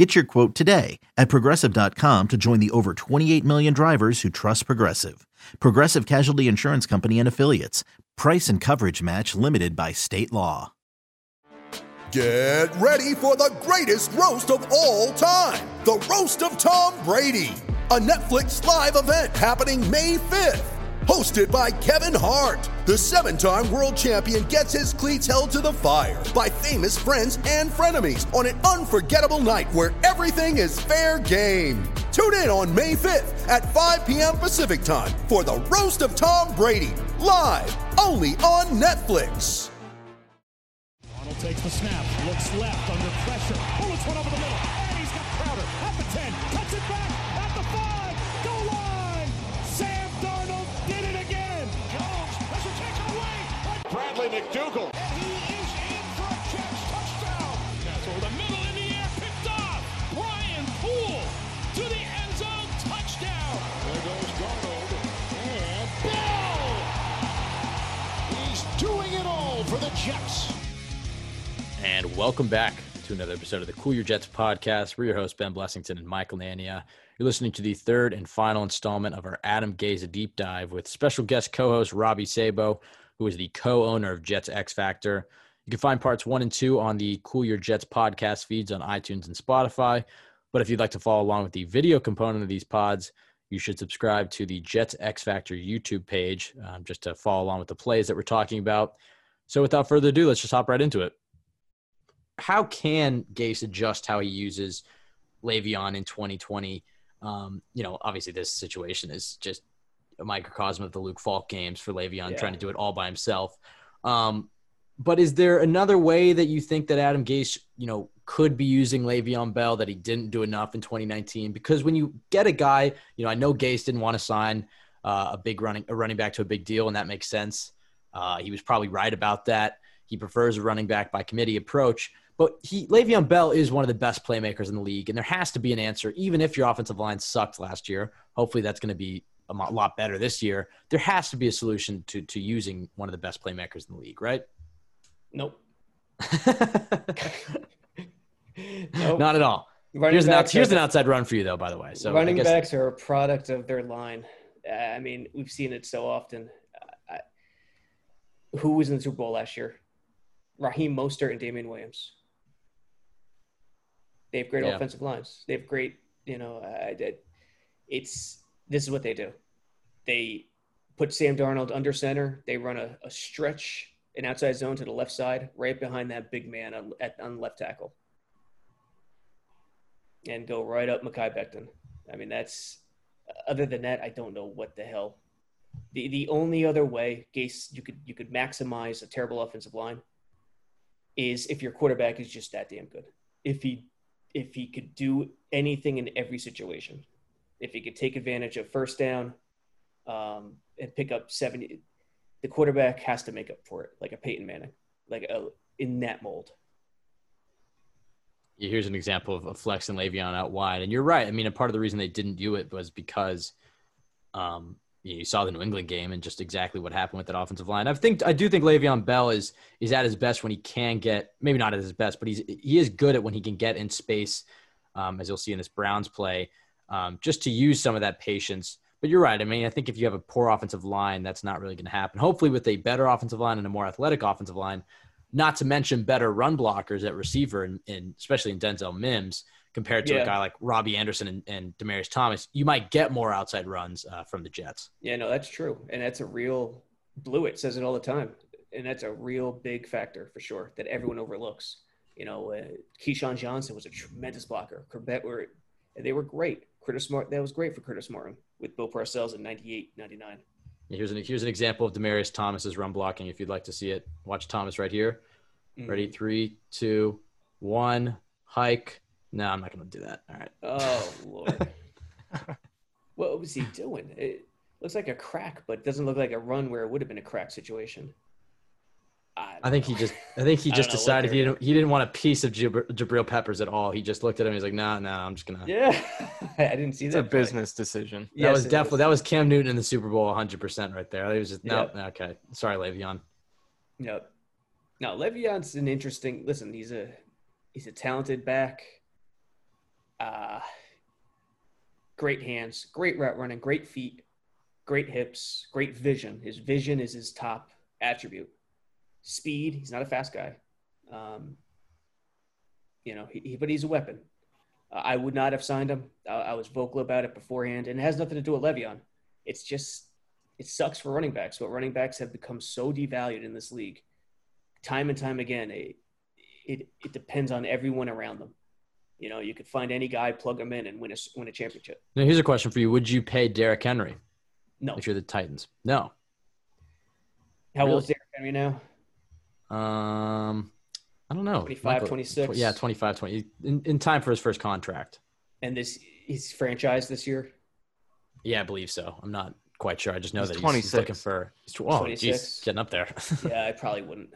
Get your quote today at progressive.com to join the over 28 million drivers who trust Progressive. Progressive Casualty Insurance Company and Affiliates. Price and coverage match limited by state law. Get ready for the greatest roast of all time the Roast of Tom Brady, a Netflix live event happening May 5th. Hosted by Kevin Hart, the seven time world champion gets his cleats held to the fire by famous friends and frenemies on an unforgettable night where everything is fair game. Tune in on May 5th at 5 p.m. Pacific time for the Roast of Tom Brady, live only on Netflix. Arnold takes the snap, looks left under pressure, bullets one over the middle, and he's got Crowder at the 10, cuts it back at the 5, McDougald. And he is in for a catch, touchdown! That's over the middle in the air, picked off! Brian Poole to the end zone, touchdown! There goes Darnold, and Bell! He's doing it all for the Jets. And welcome back to another episode of the Cool Your Jets podcast. We're your hosts, Ben Blessington and Michael Nania. You're listening to the third and final installment of our Adam Gase deep dive with special guest co host Robbie Sabo, who is the co owner of Jets X Factor. You can find parts one and two on the Cool Your Jets podcast feeds on iTunes and Spotify. But if you'd like to follow along with the video component of these pods, you should subscribe to the Jets X Factor YouTube page um, just to follow along with the plays that we're talking about. So without further ado, let's just hop right into it how can Gase adjust how he uses Le'Veon in 2020? Um, you know, obviously this situation is just a microcosm of the Luke Falk games for Le'Veon Yeah. trying to do it all by himself. Um, but is there another way that you think that Adam Gase, you know, could be using Le'Veon Bell that he didn't do enough in 2019? Because when you get a guy, you know, I know Gase didn't want to sign uh, a big running a running back to a big deal, and that makes sense. Uh, he was probably right about that. He prefers a running back by committee approach. But he Le'Veon Bell is one of the best playmakers in the league, and there has to be an answer, even if your offensive line sucked last year. Hopefully, that's going to be a lot better this year. There has to be a solution to to using one of the best playmakers in the league, right? Nope. Nope. Not at all. Running Here's an, out, here's an outside run for you, though. By the way, so running guess- backs are a product of their line. Uh, I mean, we've seen it so often. Uh, I, who was in the Super Bowl last year? Raheem Mostert and Damien Williams. They have great Yeah. offensive lines. They have great, you know, uh, it- it's this is what they do. They put Sam Darnold under center. They run a, a stretch, an outside zone to the left side, right behind that big man on, at, on left tackle, and go right up Mekhi Becton. I mean, that's other than that, I don't know what the hell. The the only other way, Gase, you could you could maximize a terrible offensive line is if your quarterback is just that damn good. If he if he could do anything in every situation, if he could take advantage of first down um, and pick up seventy, the quarterback has to make up for it, like a Peyton Manning, like a, in that mold. Here's an example of, of Flex and Le'Veon out wide. And you're right. I mean, a part of the reason they didn't do it was because um, you saw the New England game and just exactly what happened with that offensive line. I think I do think Le'Veon Bell is is at his best when he can get maybe not at his best, but he's he is good at when he can get in space, um, as you'll see in this Browns play, um, just to use some of that patience. But you're right. I mean, I think if you have a poor offensive line, that's not really going to happen. Hopefully, with a better offensive line and a more athletic offensive line, not to mention better run blockers at receiver, and, and especially in Denzel Mims compared to Yeah. a guy like Robbie Anderson and, and Demaryius Thomas, you might get more outside runs uh, from the Jets. Yeah, no, that's true, and that's a real. Blewett says it all the time, and that's a real big factor for sure that everyone overlooks. You know, uh, Keyshawn Johnson was a tremendous blocker. Chrebet were they were great. Curtis Martin that was great for Curtis Martin with Bill Parcells in 98, 99. Here's an here's an example of Demaryius Thomas's run blocking. If you'd like to see it, watch Thomas right here. Mm. Ready? Three, two, one. Hike. No, I'm not going to do that. All right. Oh Lord, what was he doing? It, looks like a crack, but doesn't look like a run where it would have been a crack situation. I think he just, I think he just don't know what decided he didn't, he didn't want a piece of Jabr- Jabril Peppers at all. He just looked at him. He's like, nah, nah, I'm just gonna. Yeah, I didn't see It's that. a play. business decision. That Yes, was definitely is. that was Cam Newton in the Super Bowl 100 percent right there. He was just no, Yep. okay. Sorry, Le'Veon. Yep. Now Le'Veon's an interesting. Listen, he's a he's a talented back. Uh great hands, great route running, great feet, great hips, great vision. His vision is his top attribute. Speed. He's not a fast guy. Um, you know, he, he, but he's a weapon. Uh, I would not have signed him. I, I was vocal about it beforehand, and it has nothing to do with Le'Veon. It's just it sucks for running backs, but running backs have become so devalued in this league. Time and time again, it, it, it depends on everyone around them. You know, you could find any guy, plug him in, and win a win a championship. Now here's a question for you: Would you pay Derrick Henry No. if you're the Titans? No. How Really? old is Derrick Henry now? Um, I don't know. 25, Michael- 26? Yeah, 25, 20. In, in time for his first contract. And this he's franchised this year. Yeah, I believe so. I'm not quite sure. I just know He's that he's, 26. he's looking for. He's, tw- oh, 26. geez, getting up there. Yeah, I probably wouldn't.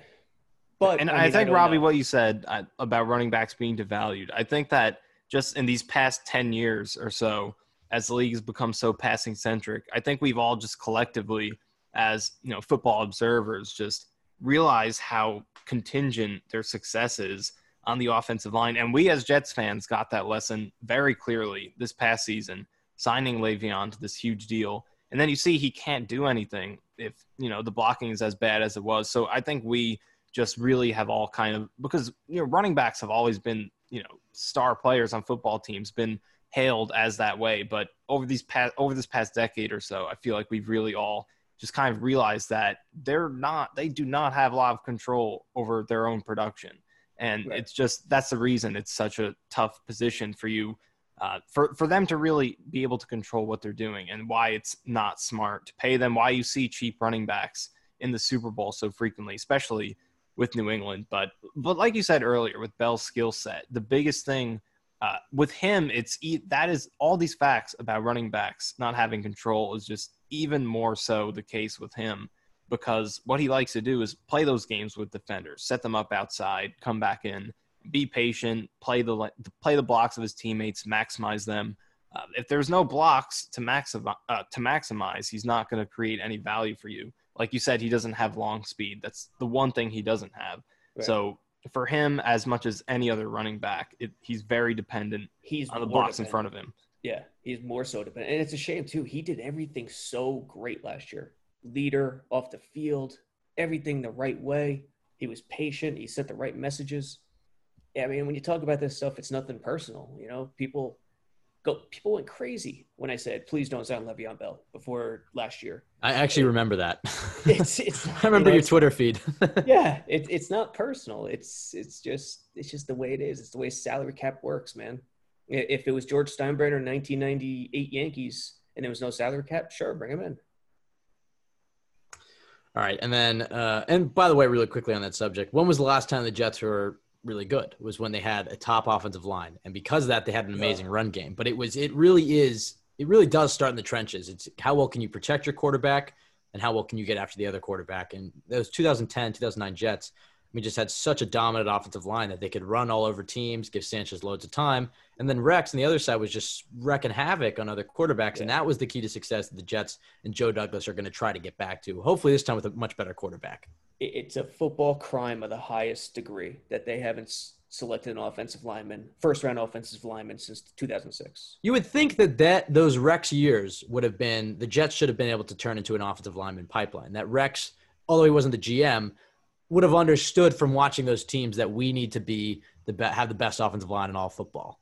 But And I, I, think don't Robbie, know. what you said uh, about running backs being devalued, I think that just in these past ten years or so, as the league has become so passing centric, I think we've all just collectively, as you know, football observers, just realize how contingent their success is on the offensive line. And we as Jets fans got that lesson very clearly this past season, signing Le'Veon to this huge deal. And then you see he can't do anything if, you know, the blocking is as bad as it was. So I think we just really have all kind of because you know running backs have always been, you know, star players on football teams been hailed as that way, but over these past over this past decade or so, I feel like we've really all just kind of realize that they're not they do not have a lot of control over their own production and Right. it's just that's the reason it's such a tough position for you uh, for for them to really be able to control what they're doing and why it's not smart to pay them why you see cheap running backs in the Super Bowl so frequently especially with New England but but like you said earlier with Bell's skill set the biggest thing uh, with him it's that is all these facts about running backs not having control is just even more so the case with him because what he likes to do is play those games with defenders, set them up outside, come back in, be patient, play the play the blocks of his teammates, maximize them. Uh, if there's no blocks to maximize, uh, to maximize, he's not going to create any value for you. Like you said, he doesn't have long speed. That's the one thing he doesn't have. Right. So for him, as much as any other running back, it, he's very dependent he's on the more box in front of him. Yeah, he's more so dependent. And it's a shame too. He did everything so great last year. Leader off the field, everything the right way. He was patient. He sent the right messages. Yeah, I mean, when you talk about this stuff, it's nothing personal. You know, people go people went crazy when I said, please don't sign Le'Veon Bell before last year. I actually remember that. It's it's I remember you know, your Twitter feed. yeah, it, it's not personal. It's it's just it's just the way it is. It's the way salary cap works, man. If it was George Steinbrenner, 1998 Yankees, and there was no salary cap, sure, bring him in. All right, and then uh, and by the way, really quickly on that subject, when was the last time the Jets were really good? Was when they had a top offensive line, and because of that, they had an amazing run game. But it was it really is it really does start in the trenches. It's how well can you protect your quarterback, and how well can you get after the other quarterback. And those 2010 2009 Jets, we just had such a dominant offensive line that they could run all over teams, give Sanchez loads of time, and then Rex on the other side was just wrecking havoc on other quarterbacks, and that was the key to success that the Jets and Joe Douglas are going to try to get back to. Hopefully, this time with a much better quarterback. It's a football crime of the highest degree that they haven't selected an offensive lineman, first round offensive lineman since 2006. You would think that that those Rex years would have been the Jets should have been able to turn into an offensive lineman pipeline. That Rex, although he wasn't the GM, would have understood from watching those teams that we need to be the be- have the best offensive line in all football.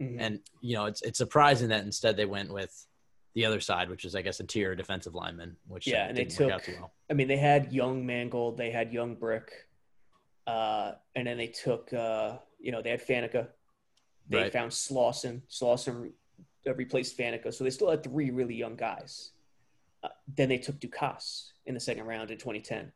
Mhm. And you know, it's it's surprising that instead they went with the other side, which is I guess interior defensive lineman, which Yeah, and they didn't work out took- too well. I mean, they had young Mangold, they had young Brick, uh, and then they took, uh, you know, they had Faneca. They Right. found Slauson. Slauson uh, replaced Faneca, so they still had three really young guys. Uh, then they took Ducasse in the second round in 2010.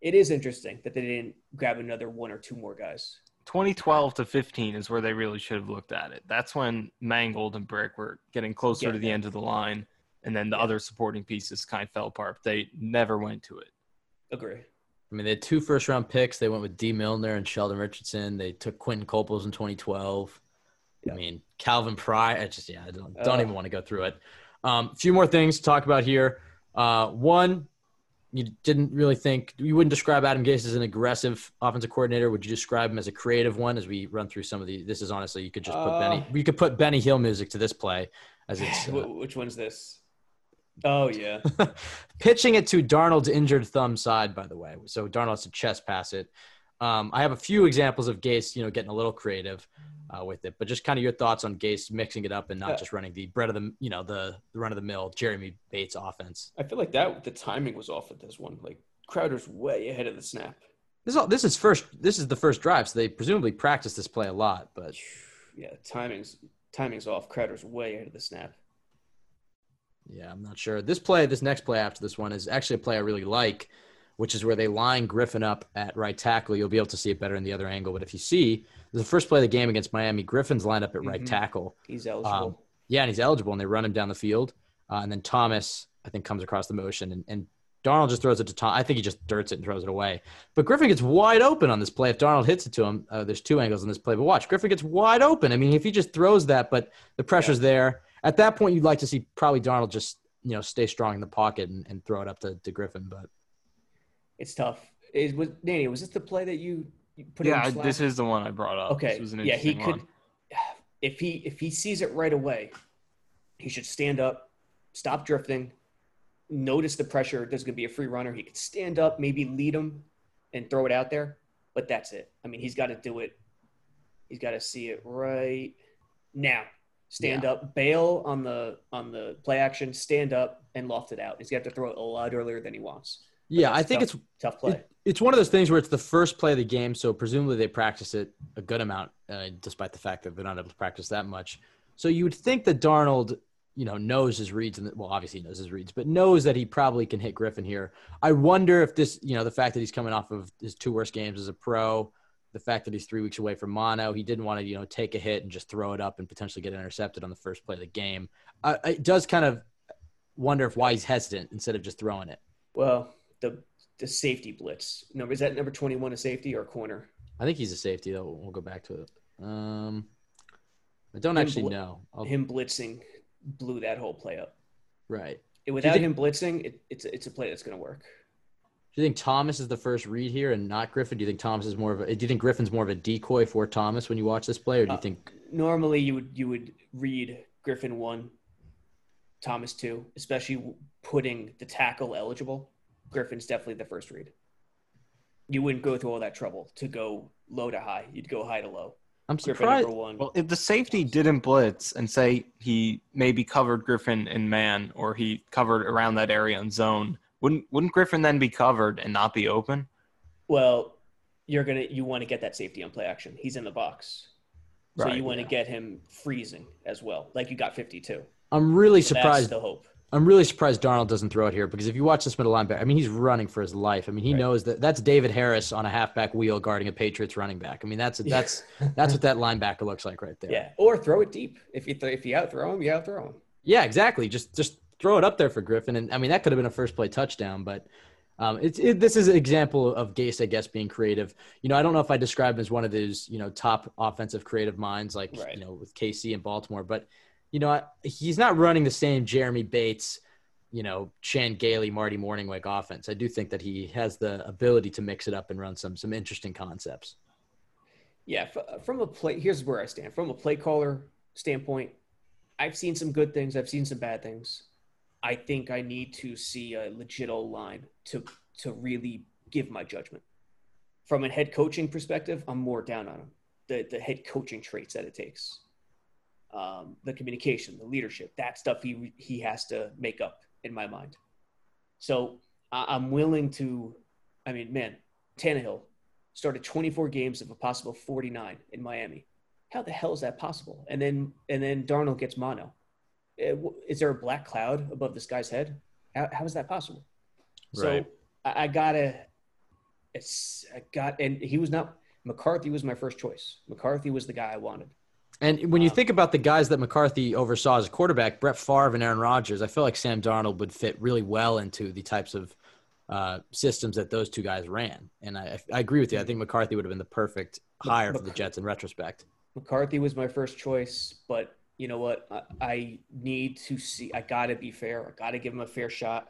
It is interesting that they didn't grab another one or two more guys. 2012 to 15 is where they really should have looked at it. That's when Mangold and Brick were getting closer Yeah, to the end of the line. and then the Yeah. other supporting pieces kind of fell apart. They never went to it. Agree. I mean, they had two first round picks. They went with Dee Milliner and Sheldon Richardson. They took Quinton Coples in 2012. I mean, Calvin Pryor. I just, yeah, I don't, don't Uh. even want to go through it. Um, a few more things to talk about here. Uh, one, you didn't really think you wouldn't describe Adam Gase as an aggressive offensive coordinator. Would you describe him as a creative one? As we run through some of the, this is honestly you could just put Uh. Benny. You could put Benny Hill music to this play as it's uh, Which one's this? Oh yeah. pitching it to Darnold's injured thumb side, by the way. So Darnold has to chest pass it. Um, I have a few examples of Gase, you know, getting a little creative uh, with it, but just kind of your thoughts on Gase mixing it up and not Uh, just running the bread of the, you know, the, the run of the mill Jeremy Bates offense. I feel like that the timing was off with this one. Like Crowder's way ahead of the snap. This is all, this is first. This is the first drive, so they presumably practiced this play a lot. But Yeah, timing's timing's off. Crowder's way ahead of the snap. Yeah, I'm not sure. This play, this next play after this one, is actually a play I really like, which is where they line Griffin up at right tackle. You'll be able to see it better in the other angle. But if you see the first play of the game against Miami, Griffin's lined up at right Mhm. tackle. He's eligible. Um, yeah, and he's eligible, and they run him down the field. Uh, and then Thomas, I think, comes across the motion, and, and Darnold just throws it to Tom. I think he just dirts it and throws it away. But Griffin gets wide open on this play. If Darnold hits it to him, uh, there's two angles in this play. But watch, Griffin gets wide open. I mean, if he just throws that, but the pressure's there. At that point, you'd like to see probably Darnold just you know stay strong in the pocket and, and throw it up to, to Griffin. But it's tough. Is was Danny? Was this the play that you, you put in? Yeah, I- this is the one I brought up. Okay. This was an Yeah, he interesting could. one. If he if he sees it right away, he should stand up, stop drifting, notice the pressure. There's going to be a free runner. He could stand up, maybe lead him, and throw it out there. But that's it. I mean, he's got to do it. He's got to see it right now. Stand up, bail on the on the play action, stand up and loft it out. He's got to throw it a lot earlier than he wants. yeah, I think tough. it's Tough play. It- it's one of those things where it's the first play of the game, so presumably they practice it a good amount, uh, despite the fact that they're not able to practice that much. So you would think that Darnold, you know, knows his reads, and well, obviously he knows his reads, but knows that he probably can hit Griffin here. I wonder if this, you know, the fact that he's coming off of his two worst games as a pro, the fact that he's three weeks away from mono, he didn't want to, you know, take a hit and just throw it up and potentially get intercepted on the first play of the game. Uh, it does kind of wonder if why he's hesitant instead of just throwing it. Well, the the safety blitz. Number is that number twenty one a safety or a corner? I think he's a safety though. We'll go back to it. Um, I don't Him actually bl- know. I'll, Him blitzing blew that whole play up. right. Without think- him blitzing, it, it's it's a play that's going to work. Do you think Thomas is the first read here and not Griffin? Do you think Thomas is more of a? Do you think Griffin's more of a decoy for Thomas when you watch this play, or do you Uh, think? Normally, you would you would read Griffin one, Thomas two, especially putting the tackle eligible. Griffin's definitely the first read. You wouldn't go through all that trouble to go low to high. You'd go high to low. I'm Griffin surprised. one. Well, if the safety didn't blitz and say he maybe covered Griffin in man or he covered around that area in zone, wouldn't wouldn't Griffin then be covered and not be open? Well, you're gonna you want to get that safety on play action. He's in the box, so Right, you want to get him freezing as well, like you got 52. I'm really So That's surprised. the hope. I'm really surprised Darnold doesn't throw it here because if you watch this middle linebacker, I mean, he's running for his life. I mean, he Right. knows that that's David Harris on a halfback wheel guarding a Patriots running back. I mean, that's that's that's what that linebacker looks like right there. Yeah, or throw it deep. If you th- if you outthrow him, you outthrow him. Yeah, exactly. Just just throw it up there for Griffin, and I mean that could have been a first play touchdown, but um, it's it, this is an example of Gase, I guess, being creative. You know, I don't know if I describe him as one of those you know top offensive creative minds like Right. you know with KC and Baltimore, but you know he's not running the same Jeremy Bates, you know Chan Gailey, Marty Mornhinweg offense. I do think that he has the ability to mix it up and run some some interesting concepts. Yeah, from a play. Here's where I stand. From a play caller standpoint, I've seen some good things. I've seen some bad things. I think I need to see a legit O line to to really give my judgment. From a head coaching perspective, I'm more down on him. The the head coaching traits that it takes, um, the communication, the leadership, that stuff he he has to make up in my mind. So I, I'm willing to. I mean, man, Tannehill started 24 games of a possible 49 in Miami. How the hell is that possible? And then and then Darnold gets mono. W- Is there a black cloud above this guy's head? How, how is that possible? Right. So I, I gotta. It's I got and he was not McCarthy was my first choice. McCarthy was the guy I wanted. And when you think about the guys that McCarthy oversaw as a quarterback, Brett Favre and Aaron Rodgers, I feel like Sam Darnold would fit really well into the types of uh, systems that those two guys ran. And I, I agree with you. I think McCarthy would have been the perfect hire for the Jets in retrospect. McCarthy was my first choice, but you know what? I, I need to see. I got to be fair. I got to give him a fair shot.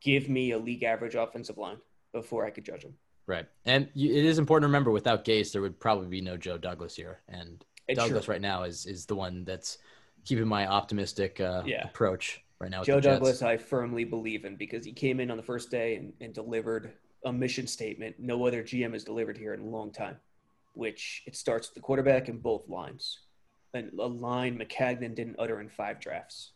Give me a league average offensive line before I could judge him. Right. And you, it is important to remember without Gase, there would probably be no Joe Douglas here. And It's Douglas true. right now is, is the one that's keeping my optimistic uh, Yeah. approach right now. Joe. Douglas, I firmly believe in because he came in on the first day and, and delivered a mission statement no other GM has delivered here in a long time, which it starts with the quarterback in both lines. A line Maccagnan didn't utter in five drafts.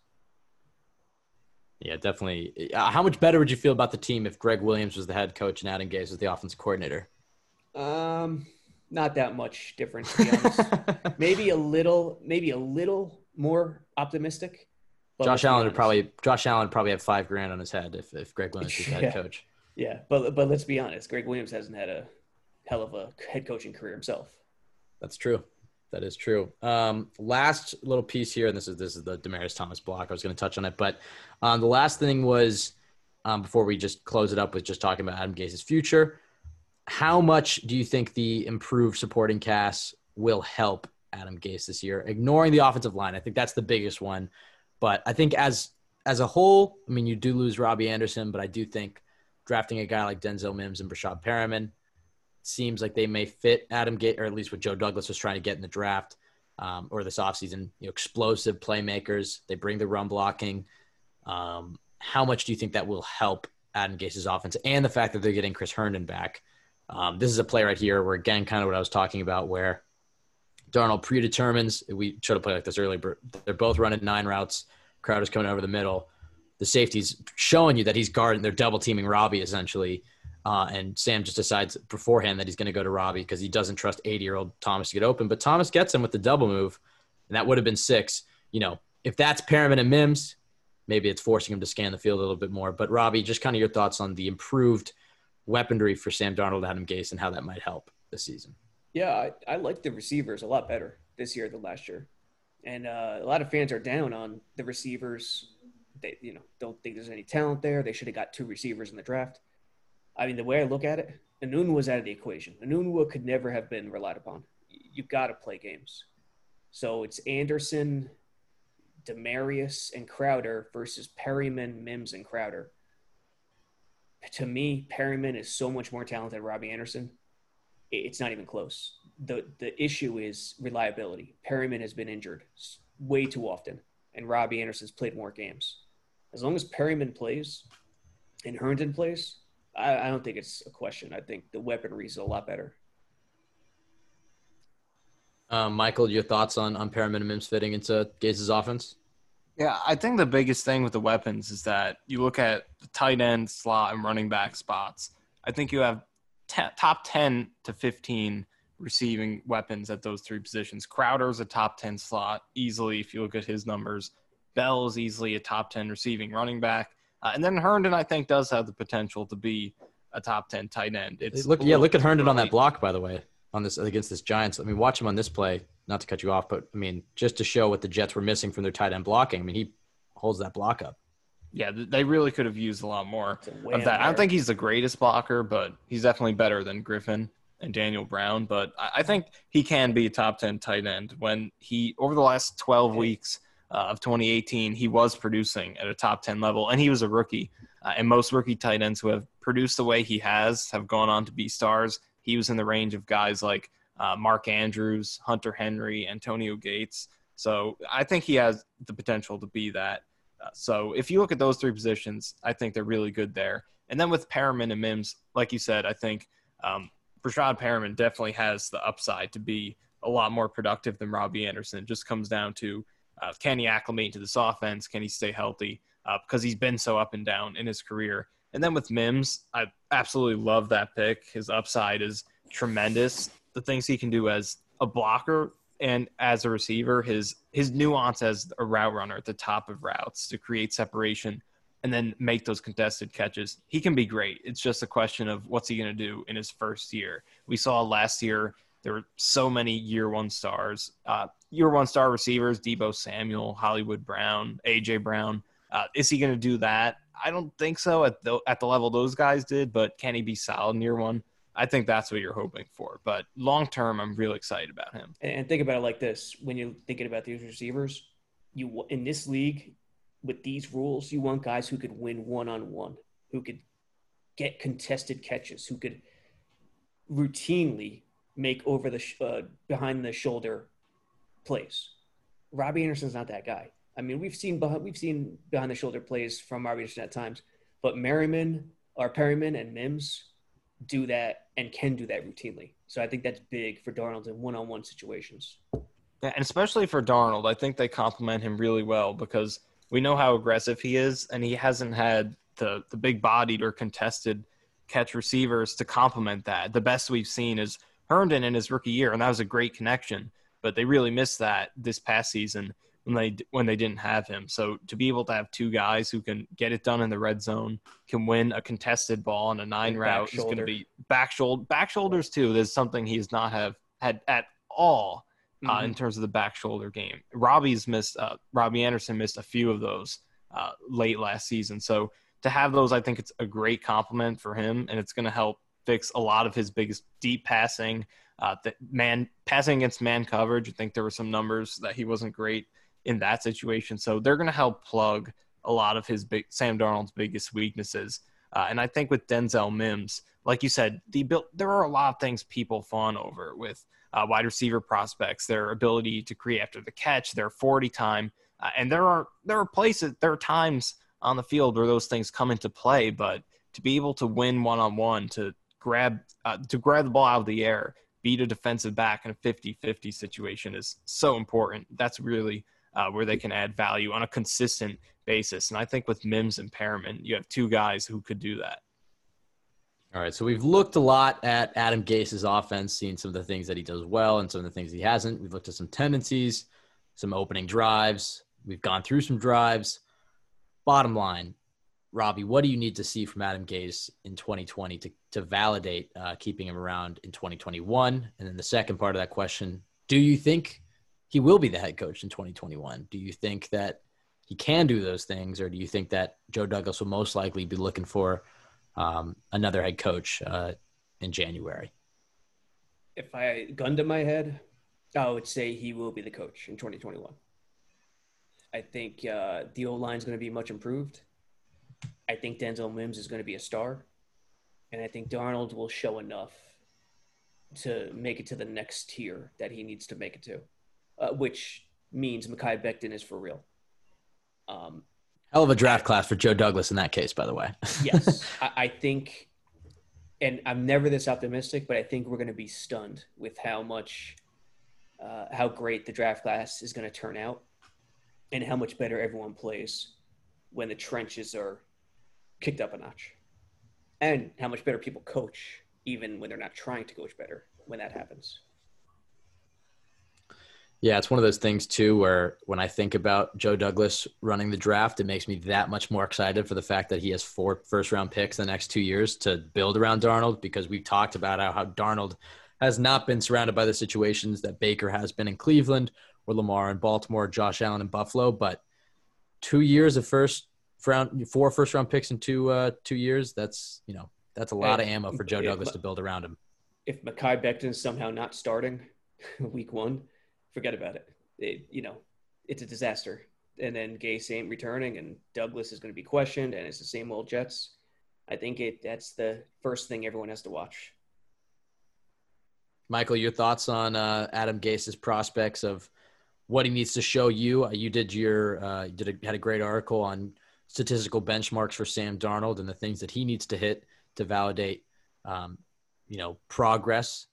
Yeah, definitely. Uh, how much better would you feel about the team if Gregg Williams was the head coach and Adam Gase was the offensive coordinator? Um, not that much different to be honest. maybe a little, maybe a little more optimistic. Josh Allen would probably Josh Allen would probably have five grand on his head if, if Gregg Williams was the head coach. yeah, but but let's be honest. Gregg Williams hasn't had a hell of a head coaching career himself. That's true. That is true. Um, last little piece here, and this is this is the Demaryius Thomas block. I was going to touch on it, but um, the last thing was um, before we just close it up with just talking about Adam Gase's future. How much do you think the improved supporting cast will help Adam Gase this year? Ignoring the offensive line, I think that's the biggest one. But I think as as a whole, I mean, you do lose Robbie Anderson, but I do think drafting a guy like Denzel Mims and Breshad Perriman seems like they may fit Adam Gase, or at least what Joe Douglas was trying to get in the draft um, or this offseason. You know, explosive playmakers. They bring the run blocking. Um, how much do you think that will help Adam Gase's offense and the fact that they're getting Chris Herndon back? Um, this is a play right here where, again, kind of what I was talking about, where Darnold predetermines. We showed a play like this earlier. but They're both running nine routes. Crowder's coming over the middle. The safety's showing you that he's guarding. They're double teaming Robbie essentially. Uh, and Sam just decides beforehand that he's going to go to Robbie because he doesn't trust 80 year old Thomas to get open. But Thomas gets him with the double move, and that would have been six. You know, if that's Perriman and Mims, maybe it's forcing him to scan the field a little bit more. But Robbie, just kind of your thoughts on the improved weaponry for Sam Darnold, Adam Gase, and how that might help this season. Yeah, I, I like the receivers a lot better this year than last year, and uh, a lot of fans are down on the receivers. They you know don't think there's any talent there. They should have got two receivers in the draft. I mean, the way I look at it, Anun was out of the equation. Enunwa could never have been relied upon. You, you got to play games. So it's Anderson, Demaryius, and Crowder versus Perriman, Mims, and Crowder. To me, Perriman is so much more talented than Robbie Anderson it's not even close. The the issue is reliability. Perriman has been injured way too often, and Robbie Anderson's played more games. As long as Perriman plays and Herndon plays, I, I don't think it's a question. I think the weaponry is a lot better. Um, Michael, your thoughts on on Perriman and Mims fitting into Gase's offense? Yeah, I think the biggest thing with the weapons is that you look at the tight end, slot, and running back spots. I think you have te- top 10 to 15 receiving weapons at those three positions. Crowder's a top 10 slot easily if you look at his numbers. Bell is easily a top 10 receiving running back. Uh, and then Herndon, I think, does have the potential to be a top 10 tight end. It's look, yeah, look at too Herndon on that block, by the way, on this against this Giants. I mean, watch him on this play. Not to cut you off, but I mean, just to show what the Jets were missing from their tight end blocking. I mean, he holds that block up. Yeah, they really could have used a lot more a of wham that. I don't think he's the greatest blocker, but he's definitely better than Griffin and Daniel Brown. But I I think he can be a top 10 tight end when he, over the last 12 weeks uh, of 2018, he was producing at a top 10 level and he was a rookie. Uh, and most rookie tight ends who have produced the way he has have gone on to be stars. He was in the range of guys like uh, Mark Andrews, Hunter Henry, Antonio Gates. So I think he has the potential to be that. Uh, so if you look at those three positions, I think they're really good there. And then with Perriman and Mims, like you said, I think um, Breshad Perriman definitely has the upside to be a lot more productive than Robbie Anderson. It just comes down to uh, can he acclimate to this offense? Can he stay healthy? Uh, because he's been so up and down in his career. And then with Mims, I absolutely love that pick. His upside is tremendous. The things he can do as a blocker and as a receiver, his his nuance as a route runner at the top of routes to create separation and then make those contested catches. He can be great. It's just a question of what's he going to do in his first year. We saw last year there were so many year one stars. Uh, year one star receivers, Deebo Samuel, Hollywood Brown, AJ Brown. Uh, is he going to do that? I don't think so at the at the level those guys did, but can he be solid in year one? I think that's what you're hoping for. But long term, I'm real excited about him. And think about it like this: when you're thinking about these receivers, you in this league with these rules, you want guys who could win one on one, who could get contested catches, who could routinely make over the uh, behind the shoulder plays. Robbie Anderson's not that guy. I mean, we've seen behind, we've seen behind the shoulder plays from Robbie Anderson at times, but Merriman or Perriman and Mims do that and can do that routinely. So I think that's big for Darnold in one-on-one situations. Yeah, and especially for Darnold, I think they complement him really well because we know how aggressive he is, and he hasn't had the the big bodied or contested catch receivers to complement that. The best we've seen is Herndon in his rookie year, and that was a great connection. But they really missed that this past season when they when they didn't have him. So to be able to have two guys who can get it done in the red zone, can win a contested ball on a nine and route is going to be back shoulder back shoulders too. There's something he has not have had at all uh, mm-hmm. in terms of the back shoulder game. Robbie's missed uh, Robbie Anderson missed a few of those uh, late last season. So to have those, I think it's a great compliment for him, and it's going to help fix a lot of his biggest deep passing. Uh, man passing against man coverage. I think there were some numbers that he wasn't great in that situation. So they're going to help plug a lot of his big Sam Darnold's biggest weaknesses. Uh, and I think with Denzel Mims, like you said, the there are a lot of things people fawn over with uh, wide receiver prospects, their ability to create after the catch, their 40 time, uh, and there are there are places, there are times on the field where those things come into play. But to be able to win one on one, to grab uh, to grab the ball out of the air, beat a defensive back in a 50-50 situation is so important. That's really uh, where they can add value on a consistent basis. And I think with Mims Perriman, you have two guys who could do that. All right, so we've looked a lot at Adam Gase's offense, seen some of the things that he does well and some of the things he hasn't. We've looked at some tendencies, some opening drives. We've gone through some drives. Bottom line, Robbie, what do you need to see from Adam Gase in 2020 to, to validate uh, keeping him around in 2021? And then the second part of that question, do you think he will be the head coach in 2021? Do you think that he can do those things, or do you think that Joe Douglas will most likely be looking for um, another head coach uh, in January? If I gunned to my head, I would say he will be the coach in 2021. I think uh, the O line is going to be much improved. I think Denzel Mims is going to be a star, and I think Darnold will show enough to make it to the next tier that he needs to make it to, uh, which means Mekhi Becton is for real. Um, Hell of a draft class for Joe Douglas in that case, by the way. yes, I, I think, and I'm never this optimistic, but I think we're going to be stunned with how much, uh, how great the draft class is going to turn out and how much better everyone plays when the trenches are kicked up a notch, and how much better people coach even when they're not trying to coach better when that happens. Yeah, it's one of those things too where when I think about Joe Douglas running the draft, it makes me that much more excited for the fact that he has four first round picks the next two years to build around Darnold because we've talked about how, how Darnold has not been surrounded by the situations that Baker has been in Cleveland or Lamar in Baltimore, Josh Allen in Buffalo. But two years of first round, four first round picks in two uh, two years. That's you know that's a lot and of ammo for Joe Douglas to build around him. If Mekhi Becton's somehow not starting week one, forget about it. it. You know, it's a disaster. And then Gase ain't returning, and Douglas is going to be questioned, and it's the same old Jets. I think it that's the first thing everyone has to watch. Michael, your thoughts on uh, Adam Gase's prospects of what he needs to show you. Uh, you did your uh, did a, had a great article on statistical benchmarks for Sam Darnold and the things that he needs to hit to validate, um, you know, progress.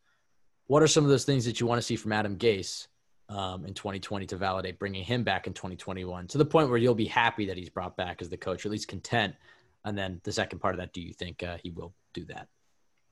What are some of those things that you want to see from Adam Gase um, in 2020 to validate bringing him back in 2021 to the point where you'll be happy that he's brought back as the coach, or at least content? And then the second part of that, do you think uh, he will do that?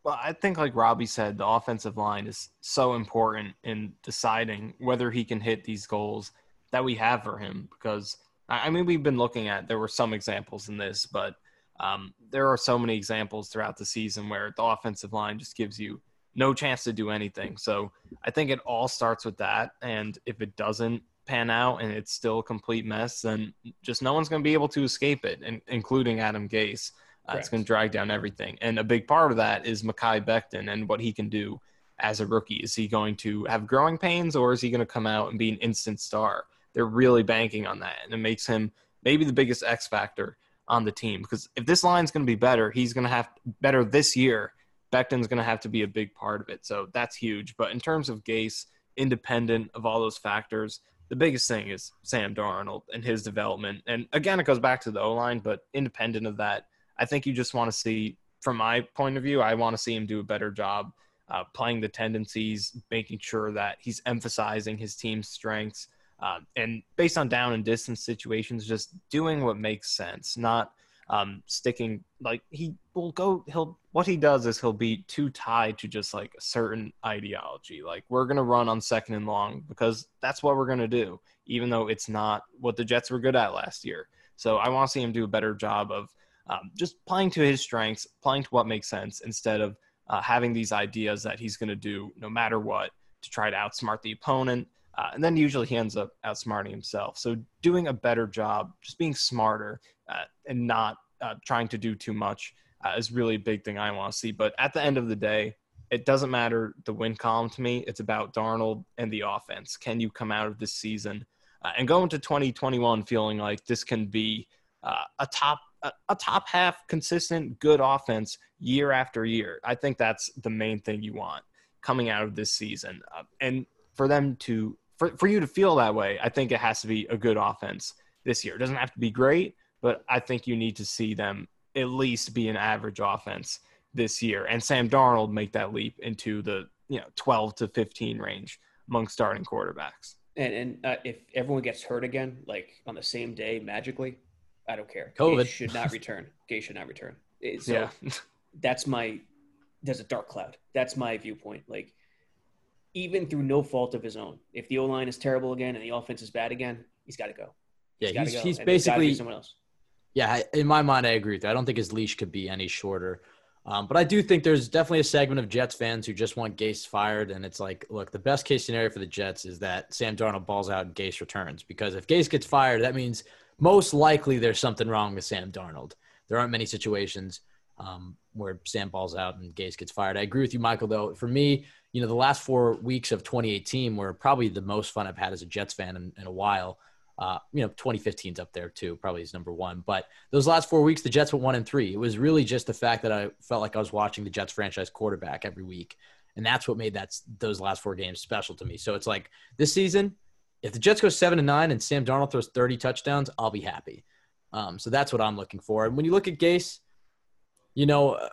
Well, I think, like Robbie said, the offensive line is so important in deciding whether he can hit these goals that we have for him. Because, I mean, we've been looking at, there were some examples in this, but um, there are so many examples throughout the season where the offensive line just gives you no chance to do anything. So I think it all starts with that. And if it doesn't pan out and it's still a complete mess, then just no one's going to be able to escape it, and, including Adam Gase. Uh, it's going to drag down everything. And a big part of that is Mekhi Becton and what he can do as a rookie. Is he going to have growing pains or is he going to come out and be an instant star? They're really banking on that. And it makes him maybe the biggest X factor on the team. Because if this line's going to be better, he's going to have better this year. Becton's going to have to be a big part of it. So that's huge. But in terms of Gase, independent of all those factors, the biggest thing is Sam Darnold and his development. And again, it goes back to the O line, but independent of that, I think you just want to see, from my point of view, I want to see him do a better job uh, playing the tendencies, making sure that he's emphasizing his team's strengths, uh, and based on down and distance situations, just doing what makes sense, not um, sticking like he will go. He'll what he does is he'll be too tied to just like a certain ideology. Like we're gonna run on second and long because that's what we're gonna do, even though it's not what the Jets were good at last year. So I want to see him do a better job of um, just playing to his strengths, playing to what makes sense instead of uh, having these ideas that he's going to do no matter what to try to outsmart the opponent. Uh, and then usually he ends up outsmarting himself. So doing a better job, just being smarter uh, and not uh, trying to do too much uh, is really a big thing I want to see. But at the end of the day, it doesn't matter the win column to me. It's about Darnold and the offense. Can you come out of this season uh, and go into 2021 feeling like this can be uh, a top a, top half consistent good offense year after year. I think that's the main thing you want coming out of this season. And for them to for, for you to feel that way, I think it has to be a good offense this year. It doesn't have to be great, but I think you need to see them at least be an average offense this year. And Sam Darnold make that leap into the you know 12 to 15 range among starting quarterbacks. And, and uh, if everyone gets hurt again, like on the same day magically, I don't care. COVID Gase should not return. Gay should not return. So yeah. that's my there's a dark cloud. That's my viewpoint. Like even through no fault of his own, if the O line is terrible again and the offense is bad again, he's got to go. Yeah, he's, go. he's basically someone else. Yeah, in my mind, I agree with you. I don't think his leash could be any shorter. Um, but I do think there's definitely a segment of Jets fans who just want Gase fired. And it's like, look, the best case scenario for the Jets is that Sam Darnold balls out and Gase returns. Because if Gase gets fired, that means most likely there's something wrong with Sam Darnold. There aren't many situations um, where Sam balls out and Gase gets fired. I agree with you, Michael, though. For me, you know, the last four weeks of 2018 were probably the most fun I've had as a Jets fan in, in a while. Uh, you know, 2015's up there too, probably is number one. But those last four weeks, the Jets went one and three. It was really just the fact that I felt like I was watching the Jets franchise quarterback every week, and that's what made that those last four games special to me. So it's like this season, if the Jets go seven and nine and Sam Darnold throws 30 touchdowns, I'll be happy. Um, so that's what I'm looking for. And when you look at Gase, you know,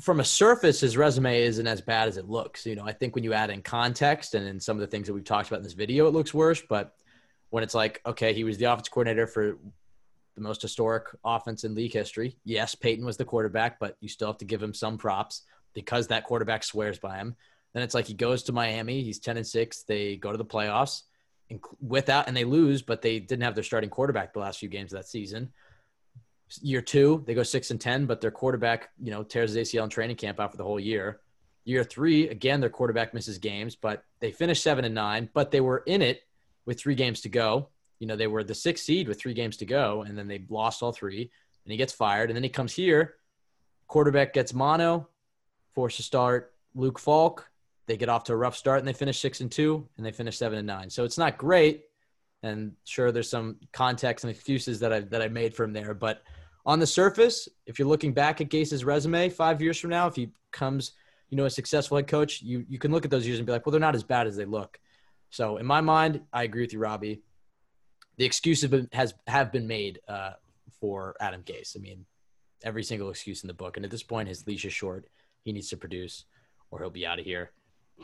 from a surface, his resume isn't as bad as it looks. You know, I think when you add in context and in some of the things that we've talked about in this video, it looks worse. But when it's like, okay, he was the offense coordinator for the most historic offense in league history. Yes, Peyton was the quarterback, but you still have to give him some props because that quarterback swears by him. Then it's like he goes to Miami. He's 10 and 6. They go to the playoffs and without, and they lose, but they didn't have their starting quarterback the last few games of that season. Year two, they go 6 and 10, but their quarterback, you know, tears his ACL in training camp out for the whole year. Year three, again, their quarterback misses games, but they finished 7 and 9, but they were in it with three games to go. You know, they were the sixth seed with three games to go, and then they lost all three, and he gets fired. And then he comes here, quarterback gets mono, forced to start Luke Falk. They get off to a rough start, and they finish six and two, and they finish seven and nine. So it's not great. And sure, there's some context and excuses that I that I made from there, but on the surface, if you're looking back at Gase's resume five years from now, if he becomes, you know, a successful head coach, you you can look at those years and be like, well, they're not as bad as they look. So in my mind, I agree with you, Robbie. The excuses has have been made uh, for Adam Gase. I mean, every single excuse in the book, and at this point, his leash is short. He needs to produce, or he'll be out of here.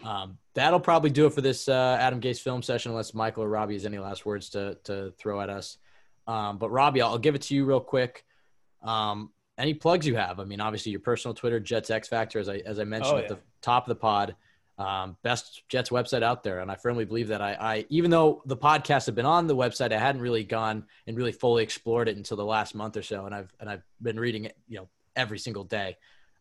Um, that'll probably do it for this uh, Adam Gase film session, unless Michael or Robbie has any last words to to throw at us. Um, but Robbie, I'll, I'll give it to you real quick. Um, any plugs you have? I mean, obviously your personal Twitter, Jets X Factor, as I as I mentioned Oh, at the top of the pod, um, best Jets website out there, and I firmly believe that. I, I even though the podcast had been on the website, I hadn't really gone and really fully explored it until the last month or so, and I've and I've been reading it, you know, every single day.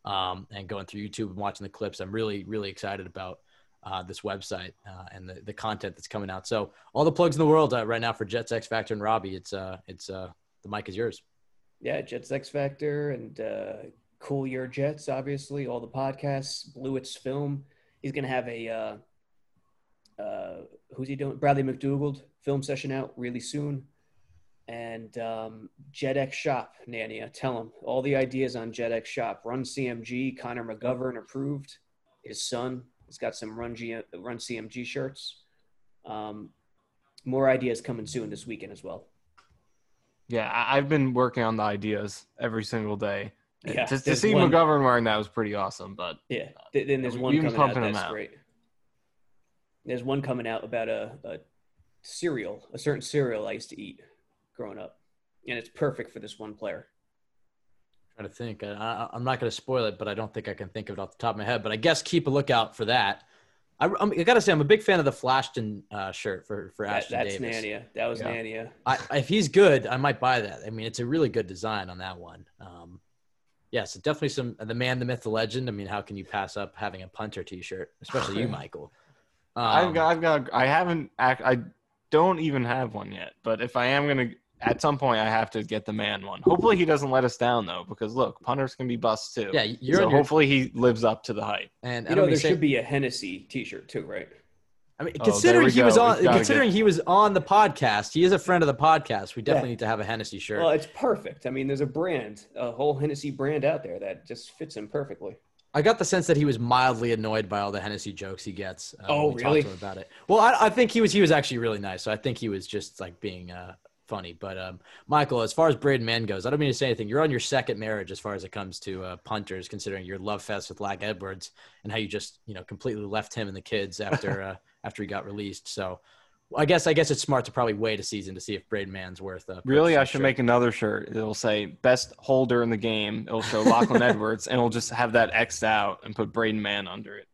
um, and going through YouTube and watching the clips. I'm really, really excited about uh, this website uh, and the, the content that's coming out. So all the plugs in the world uh, right now for Jets X Factor and Robbie. It's uh, it's uh, the mic is yours. Yeah, Jets X Factor and uh, Cool Your Jets. Obviously, all the podcasts. Blewett's film. He's gonna have a uh, uh, who's he doing? Bradley McDougald film session out really soon. And um, JetX Shop, Nania, tell him all the ideas on JetX Shop. Run CMG, Connor McGovern approved. His son, He's got some Run, G, Run CMG shirts. Um, more ideas coming soon this weekend as well. Yeah, I- I've been working on the ideas every single day. Yeah, to, to see one- McGovern wearing that was pretty awesome. But Yeah. Uh, th- then there's we- one we've been coming out that's out. great. There's one coming out about a, a cereal, a certain cereal I used to eat growing up, and it's perfect for this one player. trying to think. I, I, I'm not going to spoil it, but I don't think I can think of it off the top of my head. But I guess keep a lookout for that. I, I'm, I got to say, I'm a big fan of the Flashton uh, shirt for for That, Ashton that's Davis. Nania. That was Yeah. Nania. I, if he's good, I might buy that. I mean, it's a really good design on that one. Um, yeah, so definitely some the man, the myth, the legend. I mean, how can you pass up having a punter T-shirt, especially you, Michael? Um, I've got, I've got, I haven't, act, I don't even have one yet. But if I am gonna, at some point, I have to get the man one. Hopefully, he doesn't let us down though, because look, punters can be busts too. Yeah, you're so your, hopefully he lives up to the hype. and I You don't know, mean there say- should be a Hennessy T-shirt too, right? I mean, Oh, considering we he was on, considering get- he was on the podcast, he is a friend of the podcast. We definitely Yeah. need to have a Hennessy shirt. Well, it's perfect. I mean, there's a brand, a whole Hennessy brand out there that just fits him perfectly. I got the sense that he was mildly annoyed by all the Hennessy jokes he gets. Uh, Oh, when we talked really? to him about it. Well, I, I think he was he was actually really nice. So I think he was just like being uh, funny. But um, Michael, as far as Braden Mann goes, I don't mean to say anything. You're on your second marriage as far as it comes to uh, punters, considering your love fest with Lac Edwards and how you just you know completely left him and the kids after uh, after he got released. So. I guess I guess it's smart to probably wait a season to see if Braden Mann's worth. Uh, Really, I should shirt. make another shirt. It'll say best holder in the game. It'll show Lachlan Edwards, and it'll just have that X'd out and put Braden Mann under it.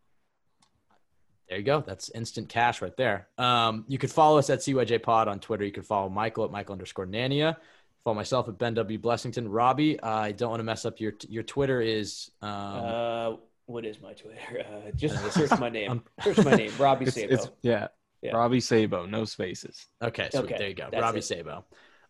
There you go. That's instant cash right there. Um, you could follow us at CYJ Pod on Twitter. You can follow Michael at Michael underscore Nania. Follow myself at Ben W Blessington. Robby, I don't want to mess up your your Twitter is um, uh, what is my Twitter? Uh, just search my name. search my name, Robby It's, Sabo. it's yeah. Yeah. Robby Sabo, no spaces. okay. Sweet. Okay, There you go. that's Robby it. Sabo.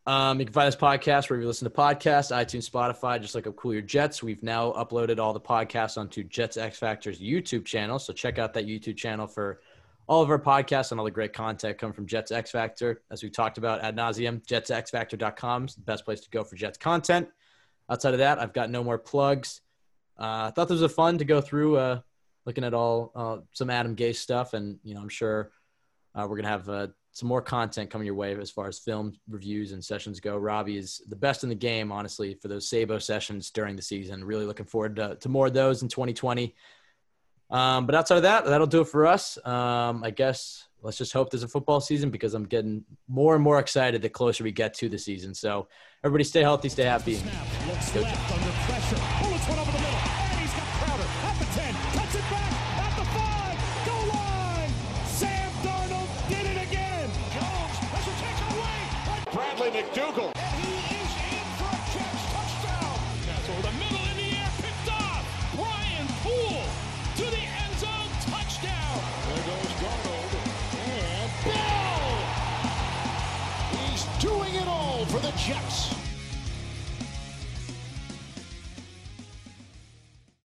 Um, you can find this podcast wherever you listen to podcasts, iTunes, Spotify, just like a Cool Your Jets. We've now uploaded all the podcasts onto Jets X Factor's YouTube channel. So check out that YouTube channel for all of our podcasts and all the great content coming from Jets X Factor. As we talked about ad nauseum, jetsxfactor.com is the best place to go for Jets content. Outside of that, I've got no more plugs. Uh, I thought this was fun to go through, uh, looking at all uh, some Adam Gase stuff, and you know, I'm sure uh, we're gonna have uh, some more content coming your way as far as film reviews and sessions go. Robby is the best in the game, honestly, for those Sabo sessions during the season. Really looking forward to, to more of those in 2020. Um, but outside of that, that'll do it for us. Um, I guess let's just hope there's a football season because I'm getting more and more excited the closer we get to the season. So everybody stay healthy, stay happy.